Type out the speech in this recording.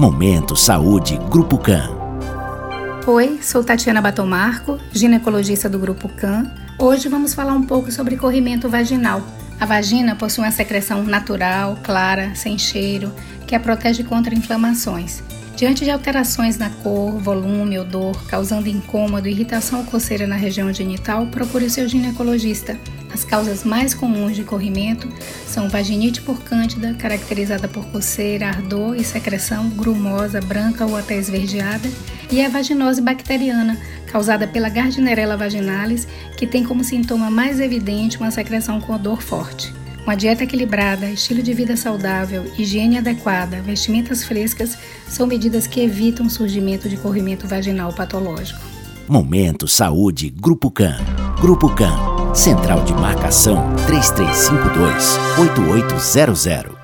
Momento Saúde Grupo CAN. Oi, sou Tatiana Batomarco, ginecologista do Grupo CAN. Hoje vamos falar um pouco sobre corrimento vaginal. A vagina possui uma secreção natural, clara, sem cheiro, que a protege contra inflamações. Diante de alterações na cor, volume, odor, causando incômodo, irritação ou coceira na região genital, procure seu ginecologista. As causas mais comuns de corrimento são vaginite por cândida, caracterizada por coceira, ardor e secreção grumosa, branca ou até esverdeada, e a vaginose bacteriana, causada pela Gardnerella vaginalis, que tem como sintoma mais evidente uma secreção com odor forte. Uma dieta equilibrada, estilo de vida saudável, higiene adequada, vestimentas frescas são medidas que evitam o surgimento de corrimento vaginal patológico. Momento Saúde Grupo CAN. Grupo CAN. Central de Marcação 3352 8800.